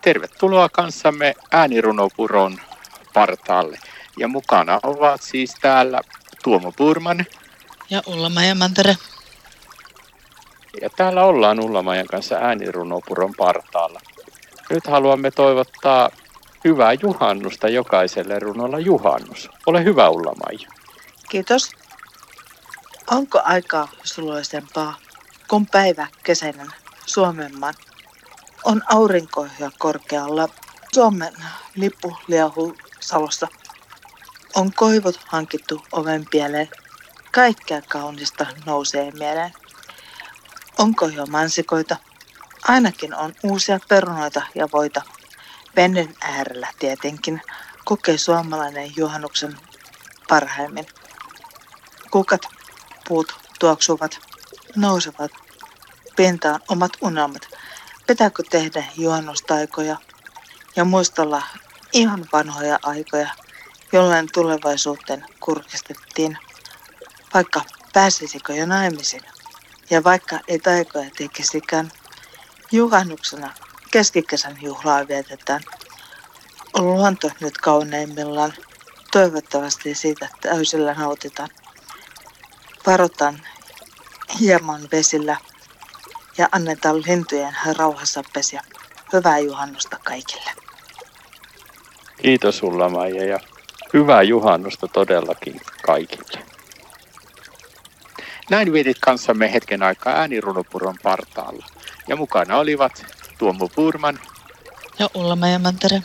Tervetuloa kanssamme äänirunopuron partaalle. Ja mukana ovat siis täällä Tuomo Purman. Ja Ullamaja Mantere. Ja täällä ollaan Ullamajan kanssa äänirunopuron partaalla. Nyt haluamme toivottaa hyvää juhannusta jokaiselle runolla juhannus. Ole hyvä Ullamaja. Kiitos. Onko aikaa suloisempaa kun päivä kesäinen Suomenmaan on aurinko ja korkealla Suomen lippu liahuu salossa. On koivut hankittu oven pieleen. Kaikkea kaunista nousee mieleen. Onko jo mansikoita? Ainakin on uusia perunoita ja voita. Vennen äärellä tietenkin kokee suomalainen juhannuksen parhaimmin. Kukat, puut tuoksuvat, nousevat pintaan omat unelmat. Pitääkö tehdä juhannustaikoja ja muistella ihan vanhoja aikoja, jolloin tulevaisuuteen kurkistettiin, vaikka pääsisikö jo naimisiin. Ja vaikka ei taikoja tekisikään, juhannuksena keskikesän juhlaa vietetään. On luonto nyt kauneimmillaan. Toivottavasti siitä täysillä nautitaan. Varotaan hieman vesillä ja annetaan lintujen rauhassa pesiä. Hyvää juhannusta kaikille. Kiitos sulla Maija ja hyvää juhannusta todellakin kaikille. Näin vietit kanssamme hetken aikaa äänirunopuron partaalla. Ja mukana olivat Tuomo Purman ja Ulla Mantere.